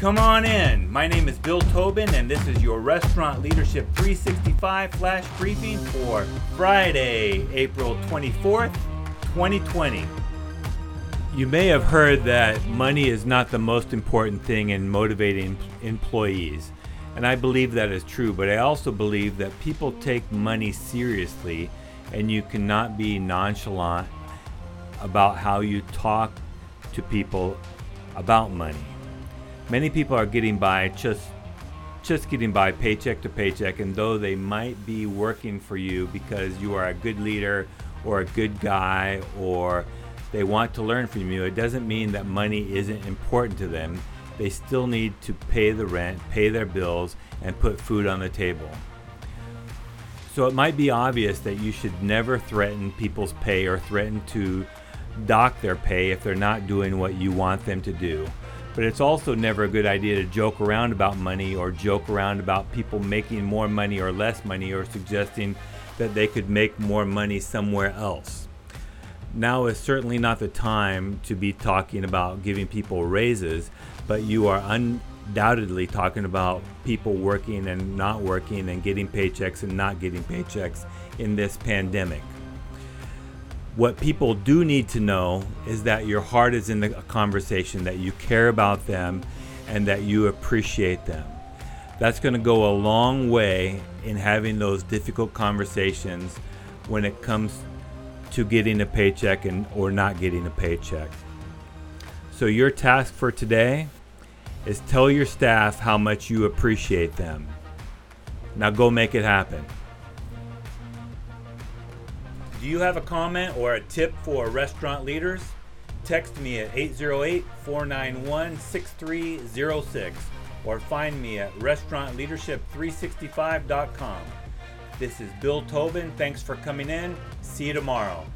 Come on in. My name is Bill Tobin, and this is your Restaurant Leadership 365 flash briefing for Friday, April 24th, 2020. You may have heard that money is not the most important thing in motivating employees, and I believe that is true, but I also believe that people take money seriously, and you cannot be nonchalant about how you talk to people about money. Many people are getting by just just getting by paycheck to paycheck and though they might be working for you because you are a good leader or a good guy or they want to learn from you, it doesn't mean that money isn't important to them. They still need to pay the rent, pay their bills, and put food on the table. So it might be obvious that you should never threaten people's pay or threaten to dock their pay if they're not doing what you want them to do. But it's also never a good idea to joke around about money or joke around about people making more money or less money or suggesting that they could make more money somewhere else. Now is certainly not the time to be talking about giving people raises, but you are undoubtedly talking about people working and not working and getting paychecks and not getting paychecks in this pandemic. What people do need to know is that your heart is in the conversation, that you care about them, and that you appreciate them. That's going to go a long way in having those difficult conversations when it comes to getting a paycheck and or not getting a paycheck. So your task for today is tell your staff how much you appreciate them. Now go make it happen. Do you have a comment or a tip for restaurant leaders? Text me at 808 491 6306 or find me at restaurantleadership365.com. This is Bill Tobin. Thanks for coming in. See you tomorrow.